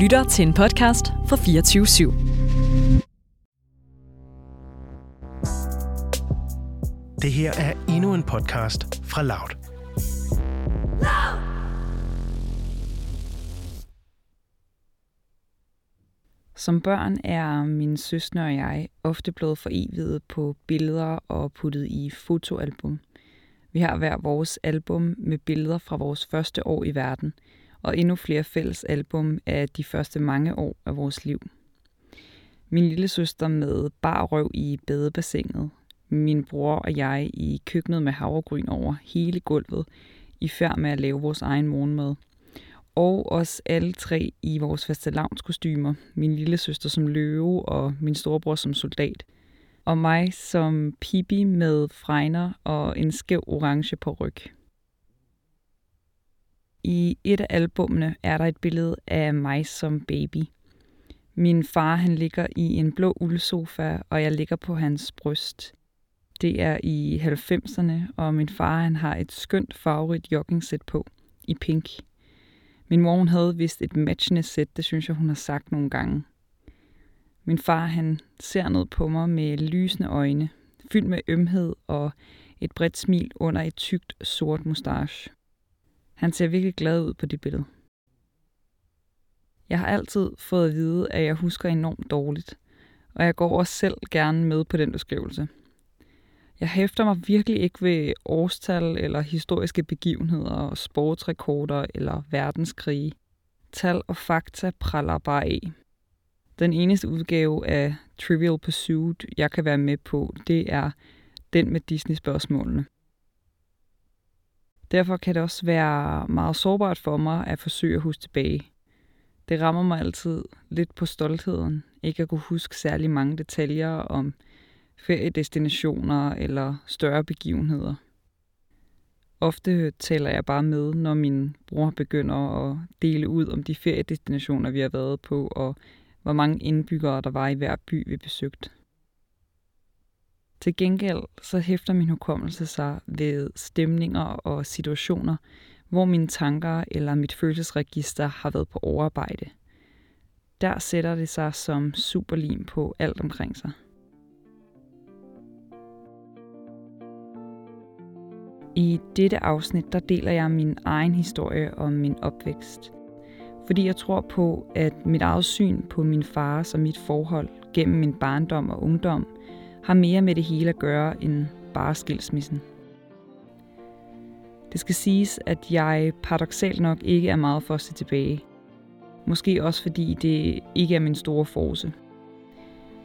lytter til en podcast fra 24 /7. Det her er endnu en podcast fra Loud. Som børn er min søster og jeg ofte blevet forevidet på billeder og puttet i fotoalbum. Vi har hver vores album med billeder fra vores første år i verden, og endnu flere fælles album af de første mange år af vores liv. Min lille søster med bar røv i badebassinet, min bror og jeg i køkkenet med havregryn over hele gulvet, i færd med at lave vores egen morgenmad – og os alle tre i vores fastelavnskostymer. Min lille søster som løve og min storebror som soldat. Og mig som pibi med fregner og en skæv orange på ryg. I et af albumene er der et billede af mig som baby. Min far han ligger i en blå uldsofa, og jeg ligger på hans bryst. Det er i 90'erne, og min far han har et skønt farverigt joggingsæt på i pink. Min mor hun havde vist et matchende sæt, det synes jeg, hun har sagt nogle gange. Min far han ser ned på mig med lysende øjne, fyldt med ømhed og et bredt smil under et tykt sort mustache. Han ser virkelig glad ud på det billede. Jeg har altid fået at vide, at jeg husker enormt dårligt, og jeg går også selv gerne med på den beskrivelse – jeg hæfter mig virkelig ikke ved årstal eller historiske begivenheder, sportsrekorder eller verdenskrige. Tal og fakta praller bare af. Den eneste udgave af Trivial Pursuit, jeg kan være med på, det er den med Disney-spørgsmålene. Derfor kan det også være meget sårbart for mig at forsøge at huske tilbage. Det rammer mig altid lidt på stoltheden, ikke at kunne huske særlig mange detaljer om feriedestinationer eller større begivenheder. Ofte taler jeg bare med, når min bror begynder at dele ud om de feriedestinationer, vi har været på, og hvor mange indbyggere der var i hver by, vi besøgte. Til gengæld så hæfter min hukommelse sig ved stemninger og situationer, hvor mine tanker eller mit følelsesregister har været på overarbejde. Der sætter det sig som superlim på alt omkring sig. I dette afsnit, der deler jeg min egen historie om min opvækst. Fordi jeg tror på, at mit eget syn på min far og mit forhold gennem min barndom og ungdom har mere med det hele at gøre end bare skilsmissen. Det skal siges, at jeg paradoxalt nok ikke er meget for at se tilbage. Måske også fordi det ikke er min store force.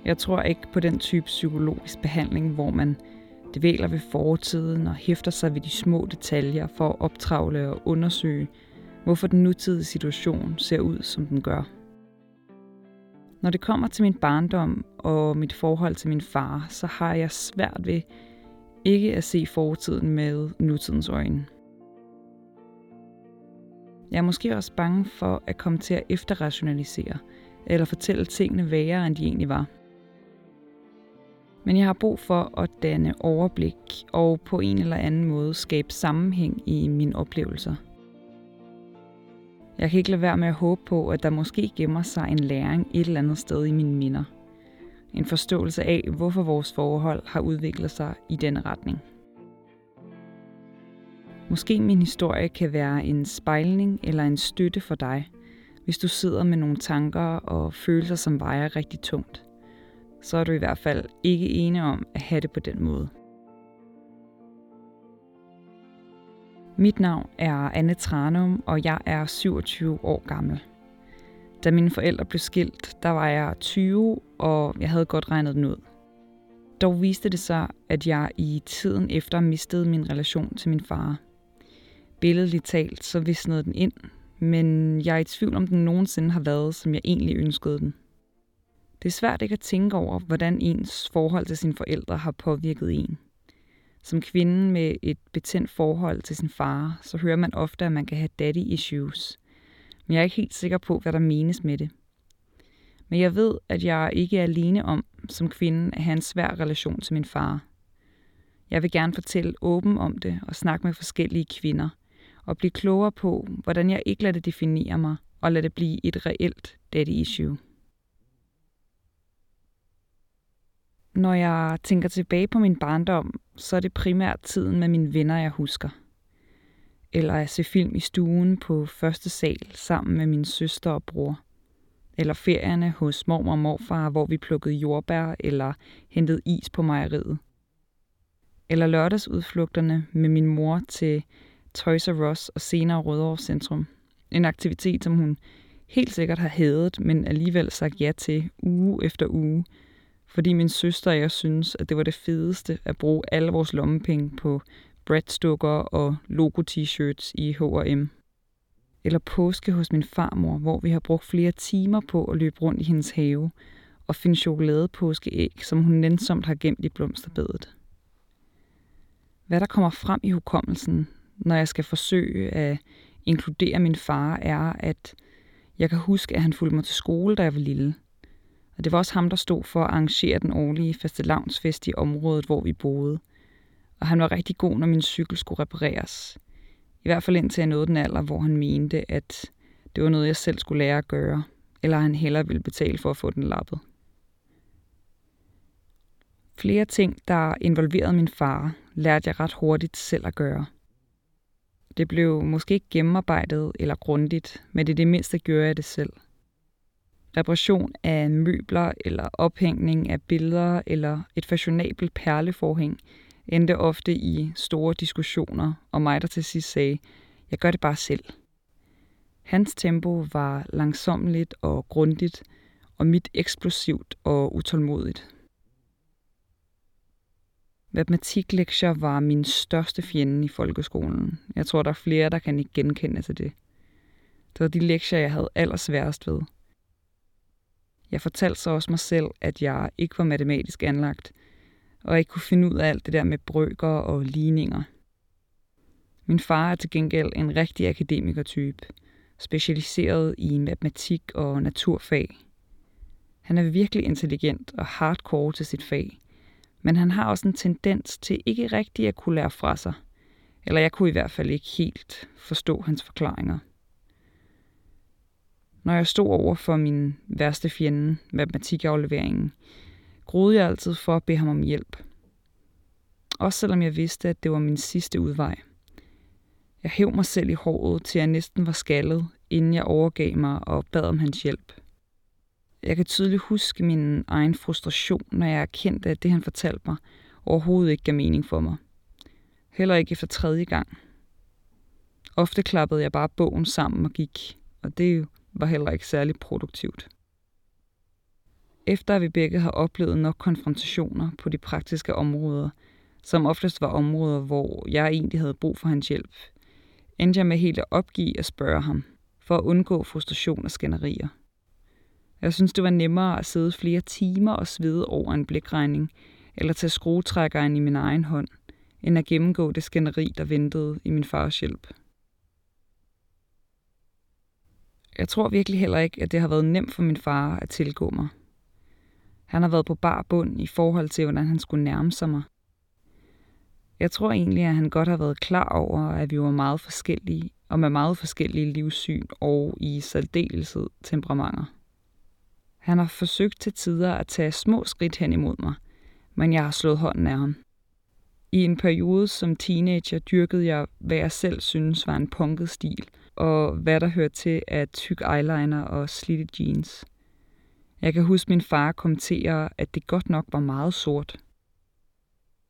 Jeg tror ikke på den type psykologisk behandling, hvor man dvæler ved fortiden og hæfter sig ved de små detaljer for at optravle og undersøge, hvorfor den nutidige situation ser ud, som den gør. Når det kommer til min barndom og mit forhold til min far, så har jeg svært ved ikke at se fortiden med nutidens øjne. Jeg er måske også bange for at komme til at efterrationalisere eller fortælle tingene værre, end de egentlig var – men jeg har brug for at danne overblik og på en eller anden måde skabe sammenhæng i mine oplevelser. Jeg kan ikke lade være med at håbe på, at der måske gemmer sig en læring et eller andet sted i mine minder. En forståelse af, hvorfor vores forhold har udviklet sig i denne retning. Måske min historie kan være en spejling eller en støtte for dig, hvis du sidder med nogle tanker og følelser, som vejer rigtig tungt så er du i hvert fald ikke ene om at have det på den måde. Mit navn er Anne Tranum, og jeg er 27 år gammel. Da mine forældre blev skilt, der var jeg 20, og jeg havde godt regnet den ud. Dog viste det sig, at jeg i tiden efter mistede min relation til min far. Billedligt talt, så visnede den ind, men jeg er i tvivl om den nogensinde har været, som jeg egentlig ønskede den. Det er svært ikke at tænke over, hvordan ens forhold til sine forældre har påvirket en. Som kvinde med et betændt forhold til sin far, så hører man ofte, at man kan have daddy issues. Men jeg er ikke helt sikker på, hvad der menes med det. Men jeg ved, at jeg ikke er alene om, som kvinde, at have en svær relation til min far. Jeg vil gerne fortælle åben om det og snakke med forskellige kvinder, og blive klogere på, hvordan jeg ikke lader det definere mig – og lade det blive et reelt daddy issue. Når jeg tænker tilbage på min barndom, så er det primært tiden med mine venner, jeg husker. Eller at se film i stuen på første sal sammen med min søster og bror. Eller ferierne hos mormor og morfar, hvor vi plukkede jordbær eller hentede is på mejeriet. Eller lørdagsudflugterne med min mor til Toys R Us og senere Rødovre Centrum. En aktivitet, som hun helt sikkert har hædet, men alligevel sagt ja til uge efter uge, fordi min søster og jeg synes, at det var det fedeste at bruge alle vores lommepenge på breadstukker og logo-t-shirts i H&M. Eller påske hos min farmor, hvor vi har brugt flere timer på at løbe rundt i hendes have og finde chokoladepåskeæg, som hun nænsomt har gemt i blomsterbedet. Hvad der kommer frem i hukommelsen, når jeg skal forsøge at inkludere min far, er, at jeg kan huske, at han fulgte mig til skole, da jeg var lille. Og det var også ham, der stod for at arrangere den årlige fastelavnsfest i området, hvor vi boede. Og han var rigtig god, når min cykel skulle repareres. I hvert fald indtil jeg nåede den alder, hvor han mente, at det var noget, jeg selv skulle lære at gøre, eller han hellere ville betale for at få den lappet. Flere ting, der involverede min far, lærte jeg ret hurtigt selv at gøre. Det blev måske ikke gennemarbejdet eller grundigt, men det det mindste gjorde jeg det selv. Reparation af møbler eller ophængning af billeder eller et fashionabelt perleforhæng endte ofte i store diskussioner, og mig der til sidst sagde, jeg gør det bare selv. Hans tempo var langsomligt og grundigt, og mit eksplosivt og utålmodigt. Matematiklektier var min største fjende i folkeskolen. Jeg tror, der er flere, der kan ikke genkende til det. Det var de lektier, jeg havde allersværest ved. Jeg fortalte så også mig selv, at jeg ikke var matematisk anlagt, og ikke kunne finde ud af alt det der med brøker og ligninger. Min far er til gengæld en rigtig akademikertype, specialiseret i matematik og naturfag. Han er virkelig intelligent og hardcore til sit fag – men han har også en tendens til ikke rigtig at kunne lære fra sig. Eller jeg kunne i hvert fald ikke helt forstå hans forklaringer. Når jeg stod over for min værste fjende, matematikafleveringen, groede jeg altid for at bede ham om hjælp. Også selvom jeg vidste, at det var min sidste udvej. Jeg hæv mig selv i håret, til jeg næsten var skaldet, inden jeg overgav mig og bad om hans hjælp. Jeg kan tydeligt huske min egen frustration, når jeg erkendte, at det, han fortalte mig, overhovedet ikke gav mening for mig. Heller ikke efter tredje gang. Ofte klappede jeg bare bogen sammen og gik, og det var heller ikke særlig produktivt. Efter at vi begge har oplevet nok konfrontationer på de praktiske områder, som oftest var områder, hvor jeg egentlig havde brug for hans hjælp, endte jeg med helt at opgive at spørge ham, for at undgå frustration og skænderier. Jeg synes, det var nemmere at sidde flere timer og svede over en blikregning, eller tage skruetrækkeren i min egen hånd, end at gennemgå det skænderi, der ventede i min fars hjælp. Jeg tror virkelig heller ikke, at det har været nemt for min far at tilgå mig. Han har været på bar bund i forhold til, hvordan han skulle nærme sig mig. Jeg tror egentlig, at han godt har været klar over, at vi var meget forskellige, og med meget forskellige livssyn og i særdeleshed temperamenter. Han har forsøgt til tider at tage små skridt hen imod mig, men jeg har slået hånden af ham. I en periode som teenager dyrkede jeg, hvad jeg selv synes var en punket stil, og hvad der hører til af tyk eyeliner og slidte jeans. Jeg kan huske min far kommentere, at det godt nok var meget sort.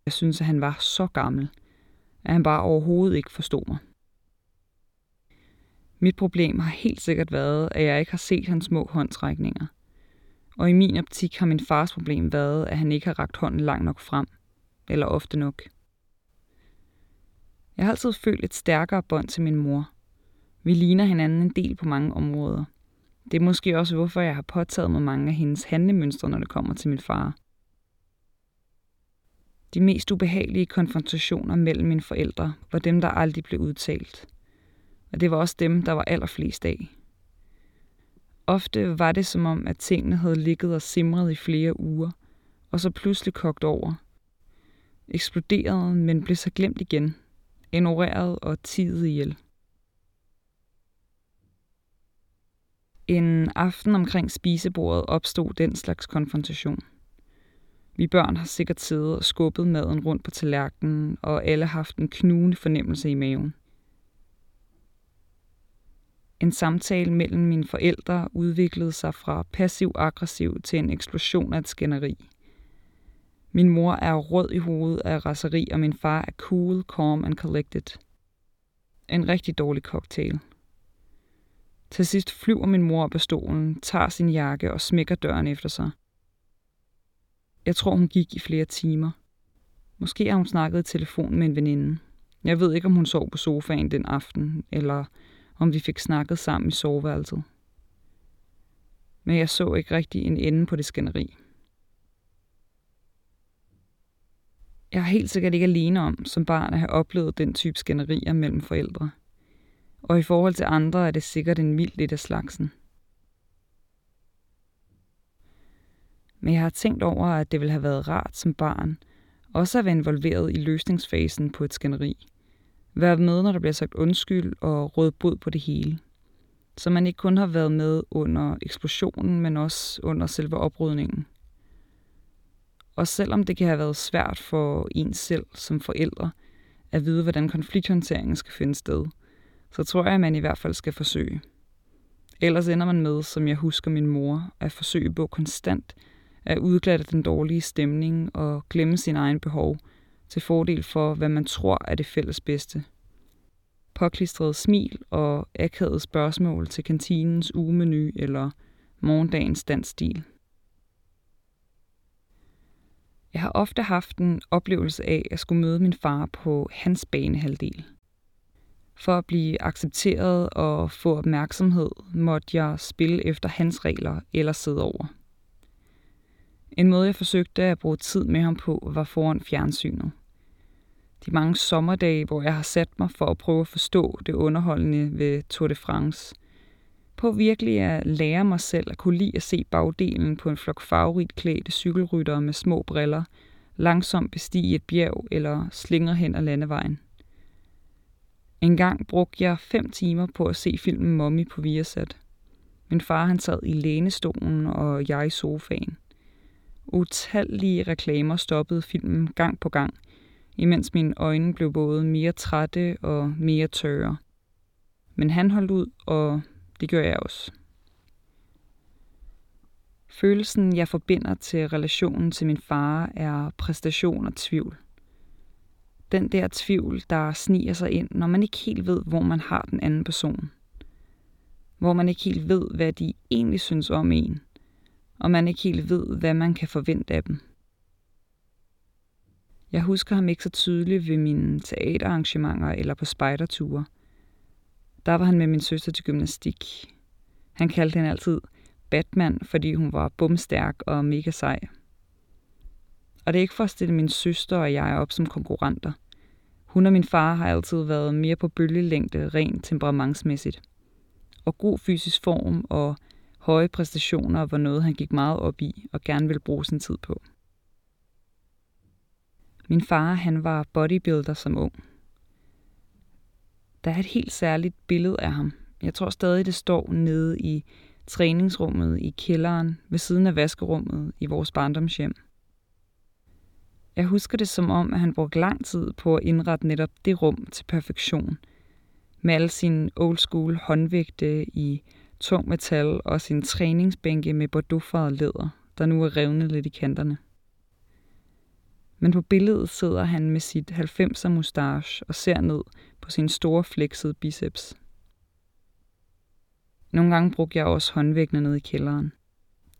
Jeg synes, at han var så gammel, at han bare overhovedet ikke forstod mig. Mit problem har helt sikkert været, at jeg ikke har set hans små håndtrækninger. Og i min optik har min fars problem været, at han ikke har ragt hånden langt nok frem. Eller ofte nok. Jeg har altid følt et stærkere bånd til min mor. Vi ligner hinanden en del på mange områder. Det er måske også, hvorfor jeg har påtaget mig mange af hendes handlemønstre, når det kommer til min far. De mest ubehagelige konfrontationer mellem mine forældre var dem, der aldrig blev udtalt. Og det var også dem, der var allerflest af. Ofte var det som om, at tingene havde ligget og simret i flere uger, og så pludselig kogt over. Eksploderede, men blev så glemt igen. Ignoreret og tidet ihjel. En aften omkring spisebordet opstod den slags konfrontation. Vi børn har sikkert siddet og skubbet maden rundt på tallerkenen, og alle har haft en knugende fornemmelse i maven. En samtale mellem mine forældre udviklede sig fra passiv-aggressiv til en eksplosion af et skænderi. Min mor er rød i hovedet af raseri, og min far er cool, calm and collected. En rigtig dårlig cocktail. Til sidst flyver min mor op af stolen, tager sin jakke og smækker døren efter sig. Jeg tror, hun gik i flere timer. Måske har hun snakket i telefon med en veninde. Jeg ved ikke, om hun sov på sofaen den aften, eller om vi fik snakket sammen i soveværelset. Men jeg så ikke rigtig en ende på det skænderi. Jeg er helt sikkert ikke alene om, som barn at have oplevet den type skænderier mellem forældre. Og i forhold til andre er det sikkert en mild lidt af slagsen. Men jeg har tænkt over, at det ville have været rart som barn, også at være involveret i løsningsfasen på et skænderi. Være med, når der bliver sagt undskyld og råd bod på det hele. Så man ikke kun har været med under eksplosionen, men også under selve oprydningen. Og selvom det kan have været svært for en selv som forældre at vide, hvordan konflikthåndteringen skal finde sted, så tror jeg, at man i hvert fald skal forsøge. Ellers ender man med, som jeg husker min mor, at forsøge på konstant at udglatte den dårlige stemning og glemme sin egen behov til fordel for, hvad man tror er det fælles bedste. Påklistrede smil og akavede spørgsmål til kantinens ugemenu eller morgendagens dansstil. Jeg har ofte haft en oplevelse af at skulle møde min far på hans banehalvdel. For at blive accepteret og få opmærksomhed, måtte jeg spille efter hans regler eller sidde over. En måde, jeg forsøgte at bruge tid med ham på, var foran fjernsynet. De mange sommerdage, hvor jeg har sat mig for at prøve at forstå det underholdende ved Tour de France. På virkelig at lære mig selv at kunne lide at se bagdelen på en flok farverigt klædte cykelryttere med små briller, langsomt bestige et bjerg eller slingre hen ad landevejen. En gang brugte jeg fem timer på at se filmen Mommy på Viasat. Min far han sad i lænestolen, og jeg i sofaen. Utallige reklamer stoppede filmen gang på gang, imens mine øjne blev både mere trætte og mere tørre. Men han holdt ud, og det gør jeg også. Følelsen, jeg forbinder til relationen til min far, er præstation og tvivl. Den der tvivl, der sniger sig ind, når man ikke helt ved, hvor man har den anden person. Hvor man ikke helt ved, hvad de egentlig synes om en – og man ikke helt ved, hvad man kan forvente af dem. Jeg husker ham ikke så tydeligt ved mine teaterarrangementer eller på spejderture. Der var han med min søster til gymnastik. Han kaldte hende altid Batman, fordi hun var bumstærk og mega sej. Og det er ikke for at stille min søster og jeg op som konkurrenter. Hun og min far har altid været mere på bølgelængde rent temperamentsmæssigt. Og god fysisk form og Høje præstationer var noget, han gik meget op i og gerne ville bruge sin tid på. Min far, han var bodybuilder som ung. Der er et helt særligt billede af ham. Jeg tror stadig, det står nede i træningsrummet i kælderen ved siden af vaskerummet i vores barndomshjem. Jeg husker det som om, at han brugte lang tid på at indrette netop det rum til perfektion. Med alle sine old school håndvægte i tung metal og sin træningsbænke med bordeauxfarvet læder, der nu er revnet lidt i kanterne. Men på billedet sidder han med sit 90'er mustache og ser ned på sin store flexede biceps. Nogle gange brugte jeg også håndvægtene ned i kælderen.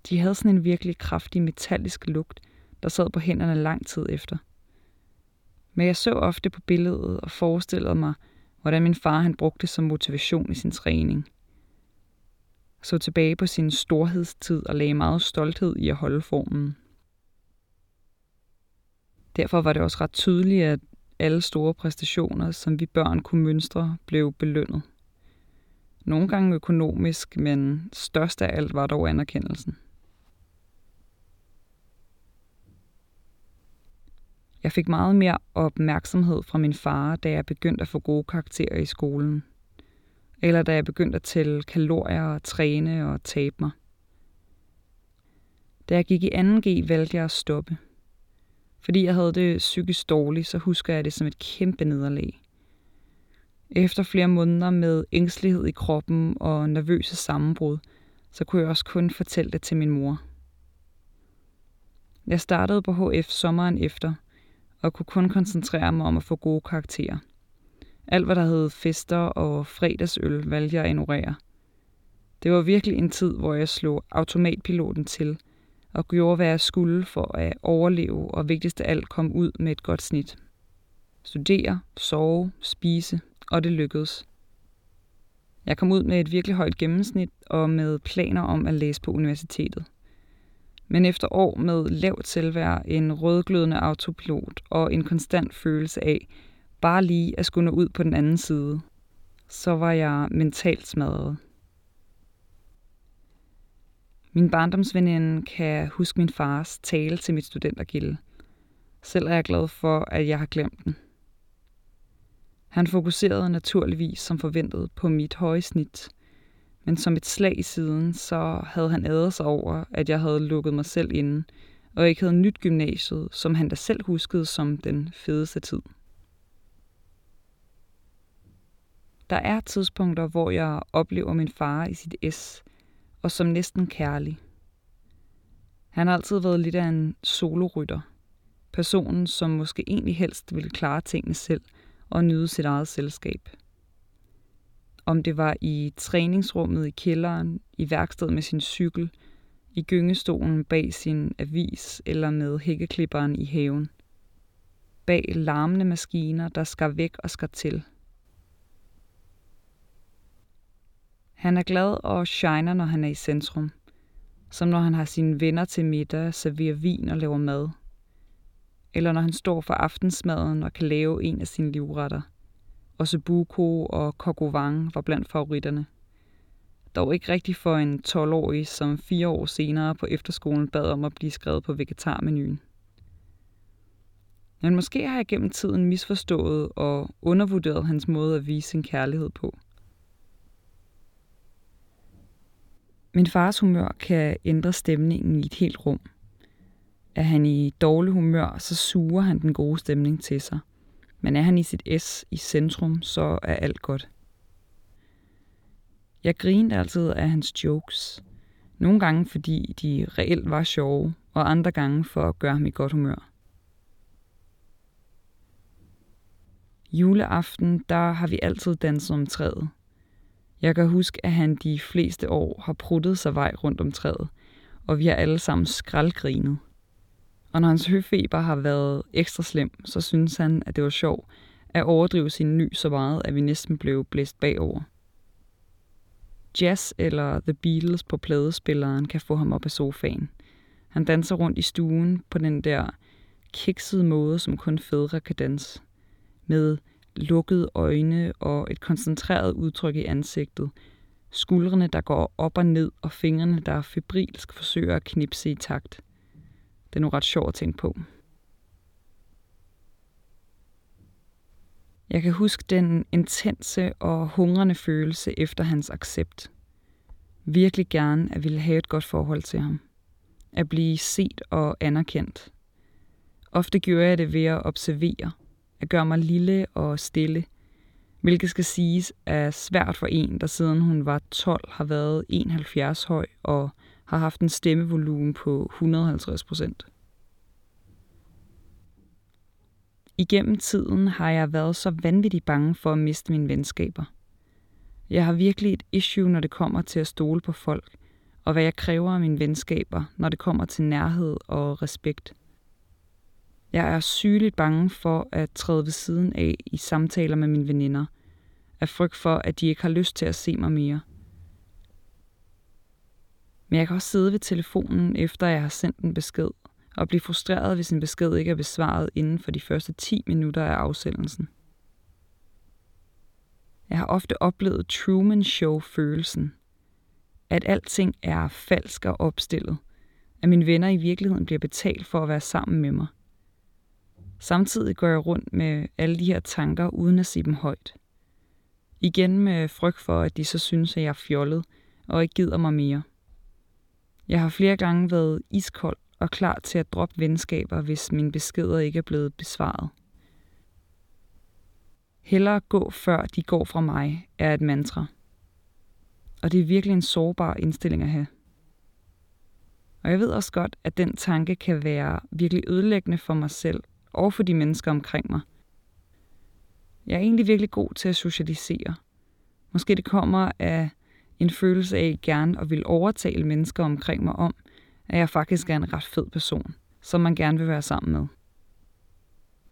De havde sådan en virkelig kraftig metallisk lugt, der sad på hænderne lang tid efter. Men jeg så ofte på billedet og forestillede mig, hvordan min far han brugte det som motivation i sin træning – så tilbage på sin storhedstid og lagde meget stolthed i at holde formen. Derfor var det også ret tydeligt, at alle store præstationer, som vi børn kunne mønstre, blev belønnet. Nogle gange økonomisk, men størst af alt var dog anerkendelsen. Jeg fik meget mere opmærksomhed fra min far, da jeg begyndte at få gode karakterer i skolen – eller da jeg begyndte at tælle kalorier og træne og tabe mig. Da jeg gik i 2G, valgte jeg at stoppe. Fordi jeg havde det psykisk dårligt, så husker jeg det som et kæmpe nederlag. Efter flere måneder med ængstelighed i kroppen og nervøse sammenbrud, så kunne jeg også kun fortælle det til min mor. Jeg startede på HF sommeren efter, og kunne kun koncentrere mig om at få gode karakterer. Alt, hvad der hed fester og fredagsøl, valgte jeg at ignorere. Det var virkelig en tid, hvor jeg slog automatpiloten til og gjorde, hvad jeg skulle for at overleve og vigtigst af alt komme ud med et godt snit. Studere, sove, spise, og det lykkedes. Jeg kom ud med et virkelig højt gennemsnit og med planer om at læse på universitetet. Men efter år med lavt selvværd, en rødglødende autopilot og en konstant følelse af bare lige at skulle nå ud på den anden side, så var jeg mentalt smadret. Min barndomsveninde kan huske min fars tale til mit studentergilde. Selv er jeg glad for, at jeg har glemt den. Han fokuserede naturligvis som forventet på mit høje snit, men som et slag i siden, så havde han ædet sig over, at jeg havde lukket mig selv inde, og ikke havde nyt gymnasiet, som han da selv huskede som den fedeste tid. Der er tidspunkter, hvor jeg oplever min far i sit S, og som næsten kærlig. Han har altid været lidt af en solorytter. Personen, som måske egentlig helst ville klare tingene selv og nyde sit eget selskab. Om det var i træningsrummet i kælderen, i værkstedet med sin cykel, i gyngestolen bag sin avis eller med hækkeklipperen i haven. Bag larmende maskiner, der skar væk og skar til – Han er glad og shiner, når han er i centrum. Som når han har sine venner til middag, serverer vin og laver mad. Eller når han står for aftensmaden og kan lave en af sine livretter. Ossebuco og kokovang var blandt favoritterne. Dog ikke rigtig for en 12-årig, som fire år senere på efterskolen bad om at blive skrevet på vegetarmenuen. Men måske har jeg gennem tiden misforstået og undervurderet hans måde at vise sin kærlighed på – Min fars humør kan ændre stemningen i et helt rum. Er han i dårlig humør, så suger han den gode stemning til sig. Men er han i sit S i centrum, så er alt godt. Jeg grinede altid af hans jokes. Nogle gange, fordi de reelt var sjove, og andre gange for at gøre ham i godt humør. Juleaften, der har vi altid danset om træet. Jeg kan huske, at han de fleste år har pruttet sig vej rundt om træet, og vi har alle sammen skraldgrinet. Og når hans høfeber har været ekstra slem, så synes han, at det var sjovt at overdrive sin ny så meget, at vi næsten blev blæst bagover. Jazz eller The Beatles på pladespilleren kan få ham op af sofaen. Han danser rundt i stuen på den der kiksede måde, som kun fædre kan danse. Med lukkede øjne og et koncentreret udtryk i ansigtet. Skuldrene, der går op og ned, og fingrene, der febrilsk forsøger at knipse i takt. Det er nu ret sjovt at tænke på. Jeg kan huske den intense og hungrende følelse efter hans accept. Virkelig gerne at ville have et godt forhold til ham. At blive set og anerkendt. Ofte gjorde jeg det ved at observere – at gøre mig lille og stille, hvilket skal siges er svært for en, der siden hun var 12 har været 71 høj og har haft en stemmevolumen på 150 procent. Igennem tiden har jeg været så vanvittigt bange for at miste mine venskaber. Jeg har virkelig et issue, når det kommer til at stole på folk, og hvad jeg kræver af mine venskaber, når det kommer til nærhed og respekt – jeg er sygeligt bange for at træde ved siden af i samtaler med mine veninder. Af frygt for, at de ikke har lyst til at se mig mere. Men jeg kan også sidde ved telefonen, efter jeg har sendt en besked, og blive frustreret, hvis en besked ikke er besvaret inden for de første 10 minutter af afsendelsen. Jeg har ofte oplevet Truman Show-følelsen. At alting er falsk og opstillet. At mine venner i virkeligheden bliver betalt for at være sammen med mig – Samtidig går jeg rundt med alle de her tanker, uden at sige dem højt. Igen med frygt for, at de så synes, at jeg er fjollet og ikke gider mig mere. Jeg har flere gange været iskold og klar til at droppe venskaber, hvis mine beskeder ikke er blevet besvaret. Hellere gå, før de går fra mig, er et mantra. Og det er virkelig en sårbar indstilling at have. Og jeg ved også godt, at den tanke kan være virkelig ødelæggende for mig selv og for de mennesker omkring mig. Jeg er egentlig virkelig god til at socialisere. Måske det kommer af en følelse af gerne at vil overtale mennesker omkring mig om, at jeg faktisk er en ret fed person, som man gerne vil være sammen med.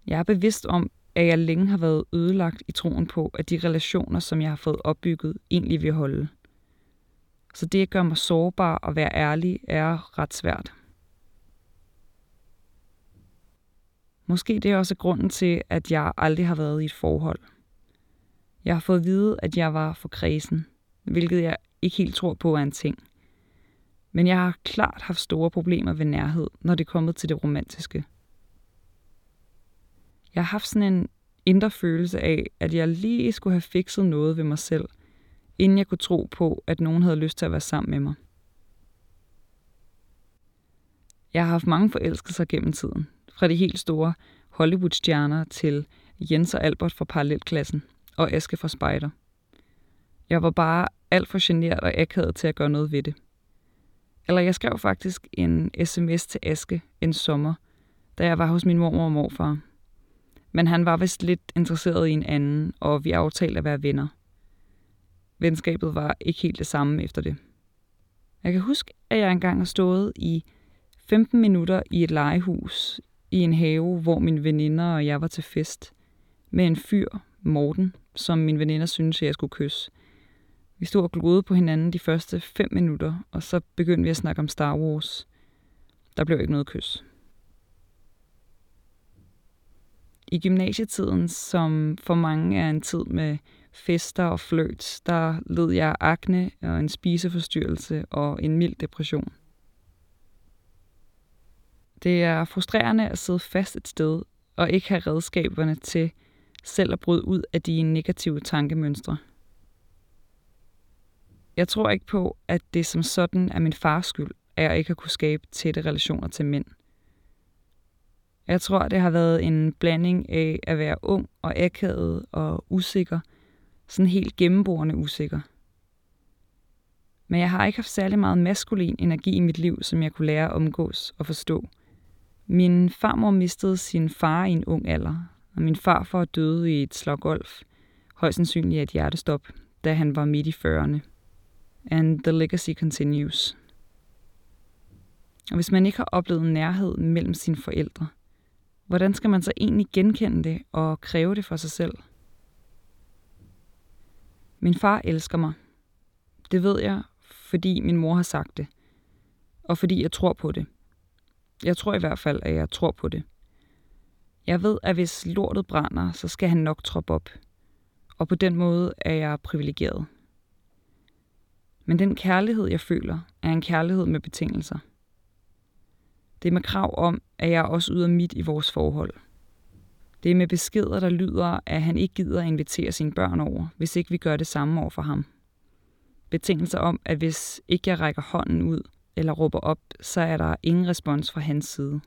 Jeg er bevidst om, at jeg længe har været ødelagt i troen på, at de relationer, som jeg har fået opbygget, egentlig vil holde. Så det at gøre mig sårbar og være ærlig er ret svært. Måske det er også grunden til, at jeg aldrig har været i et forhold. Jeg har fået at vide, at jeg var for kredsen, hvilket jeg ikke helt tror på er en ting. Men jeg har klart haft store problemer ved nærhed, når det er kommet til det romantiske. Jeg har haft sådan en indre følelse af, at jeg lige skulle have fikset noget ved mig selv, inden jeg kunne tro på, at nogen havde lyst til at være sammen med mig. Jeg har haft mange forelskelser gennem tiden, fra de helt store Hollywood-stjerner til Jens og Albert fra parallelklassen og Aske fra Spider. Jeg var bare alt for generet og akavet til at gøre noget ved det. Eller jeg skrev faktisk en sms til Aske en sommer, da jeg var hos min mormor og morfar. Men han var vist lidt interesseret i en anden, og vi aftalte at være venner. Venskabet var ikke helt det samme efter det. Jeg kan huske, at jeg engang har stået i 15 minutter i et legehus i en have, hvor mine veninder og jeg var til fest, med en fyr, Morten, som min veninder syntes, jeg skulle kysse. Vi stod og gloede på hinanden de første fem minutter, og så begyndte vi at snakke om Star Wars. Der blev ikke noget kys. I gymnasietiden, som for mange er en tid med fester og fløjt, der led jeg akne og en spiseforstyrrelse og en mild depression. Det er frustrerende at sidde fast et sted og ikke have redskaberne til selv at bryde ud af de negative tankemønstre. Jeg tror ikke på, at det som sådan er min fars skyld, at jeg ikke har kunne skabe tætte relationer til mænd. Jeg tror, det har været en blanding af at være ung og akavet og usikker, sådan helt gennemborende usikker. Men jeg har ikke haft særlig meget maskulin energi i mit liv, som jeg kunne lære at omgås og forstå – min farmor mistede sin far i en ung alder, og min farfar døde i et slag golf, højst sandsynligt af et hjertestop, da han var midt i 40'erne. And the legacy continues. Og hvis man ikke har oplevet nærhed mellem sine forældre, hvordan skal man så egentlig genkende det og kræve det for sig selv? Min far elsker mig. Det ved jeg, fordi min mor har sagt det, og fordi jeg tror på det. Jeg tror i hvert fald, at jeg tror på det. Jeg ved, at hvis lortet brænder, så skal han nok troppe op. Og på den måde er jeg privilegeret. Men den kærlighed, jeg føler, er en kærlighed med betingelser. Det er med krav om, at jeg også yder mit i vores forhold. Det er med beskeder, der lyder, at han ikke gider at invitere sine børn over, hvis ikke vi gør det samme over for ham. Betingelser om, at hvis ikke jeg rækker hånden ud, eller råber op, så er der ingen respons fra hans side.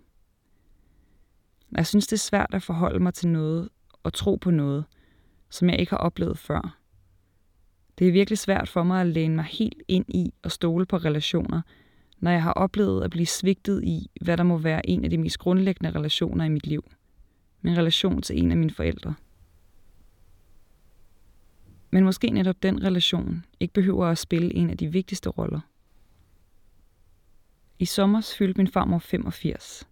Jeg synes, det er svært at forholde mig til noget og tro på noget, som jeg ikke har oplevet før. Det er virkelig svært for mig at læne mig helt ind i og stole på relationer, når jeg har oplevet at blive svigtet i, hvad der må være en af de mest grundlæggende relationer i mit liv. Min relation til en af mine forældre. Men måske netop den relation ikke behøver at spille en af de vigtigste roller – i sommer fyldte min farmor 85.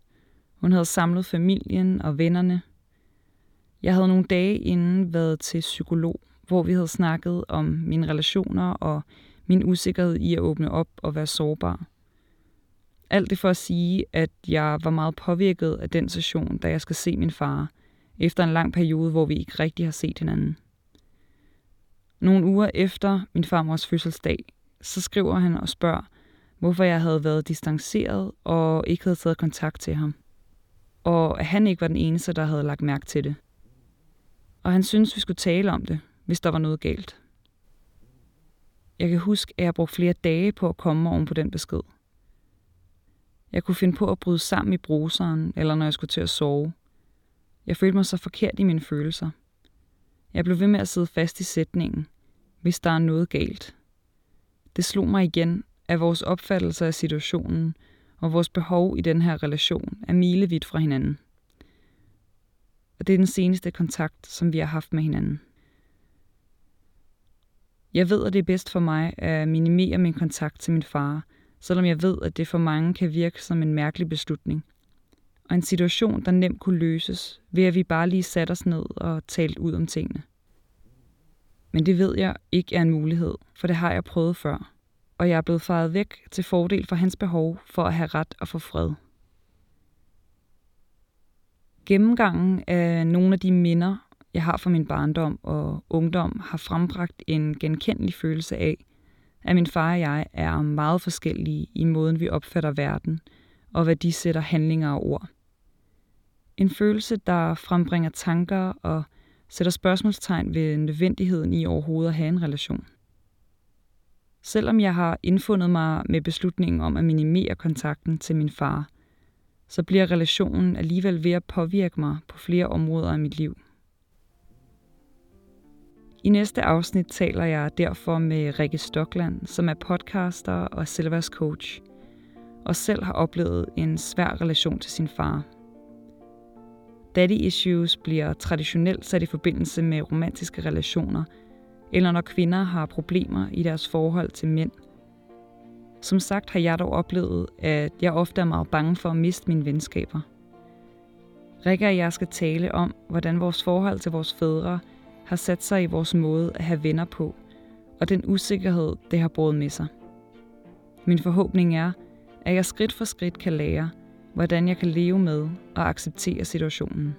Hun havde samlet familien og vennerne. Jeg havde nogle dage inden været til psykolog, hvor vi havde snakket om mine relationer og min usikkerhed i at åbne op og være sårbar. Alt det for at sige, at jeg var meget påvirket af den session, da jeg skal se min far, efter en lang periode, hvor vi ikke rigtig har set hinanden. Nogle uger efter min farmors fødselsdag, så skriver han og spørger, hvorfor jeg havde været distanceret og ikke havde taget kontakt til ham. Og at han ikke var den eneste, der havde lagt mærke til det. Og han synes, vi skulle tale om det, hvis der var noget galt. Jeg kan huske, at jeg brugte flere dage på at komme oven på den besked. Jeg kunne finde på at bryde sammen i bruseren, eller når jeg skulle til at sove. Jeg følte mig så forkert i mine følelser. Jeg blev ved med at sidde fast i sætningen, hvis der er noget galt. Det slog mig igen, at vores opfattelse af situationen og vores behov i den her relation er milevidt fra hinanden. Og det er den seneste kontakt, som vi har haft med hinanden. Jeg ved, at det er bedst for mig at minimere min kontakt til min far, selvom jeg ved, at det for mange kan virke som en mærkelig beslutning. Og en situation, der nemt kunne løses, ved at vi bare lige satte os ned og talte ud om tingene. Men det ved jeg ikke er en mulighed, for det har jeg prøvet før. Og jeg er blevet faret væk til fordel for hans behov for at have ret og få fred. Gennemgangen af nogle af de minder, jeg har fra min barndom og ungdom, har frembragt en genkendelig følelse af, at min far og jeg er meget forskellige i måden, vi opfatter verden, og hvad de sætter handlinger og ord. En følelse, der frembringer tanker og sætter spørgsmålstegn ved nødvendigheden i overhovedet at have en relation. Selvom jeg har indfundet mig med beslutningen om at minimere kontakten til min far, så bliver relationen alligevel ved at påvirke mig på flere områder af mit liv. I næste afsnit taler jeg derfor med Rikke Stockland, som er podcaster og selvværdscoach, og selv har oplevet en svær relation til sin far. Daddy issues bliver traditionelt sat i forbindelse med romantiske relationer, eller når kvinder har problemer i deres forhold til mænd. Som sagt har jeg dog oplevet, at jeg ofte er meget bange for at miste mine venskaber. Rikke og jeg skal tale om, hvordan vores forhold til vores fædre – har sat sig i vores måde at have venner på, og den usikkerhed, det har båret med sig. Min forhåbning er, at jeg skridt for skridt kan lære, hvordan jeg kan leve med og acceptere situationen.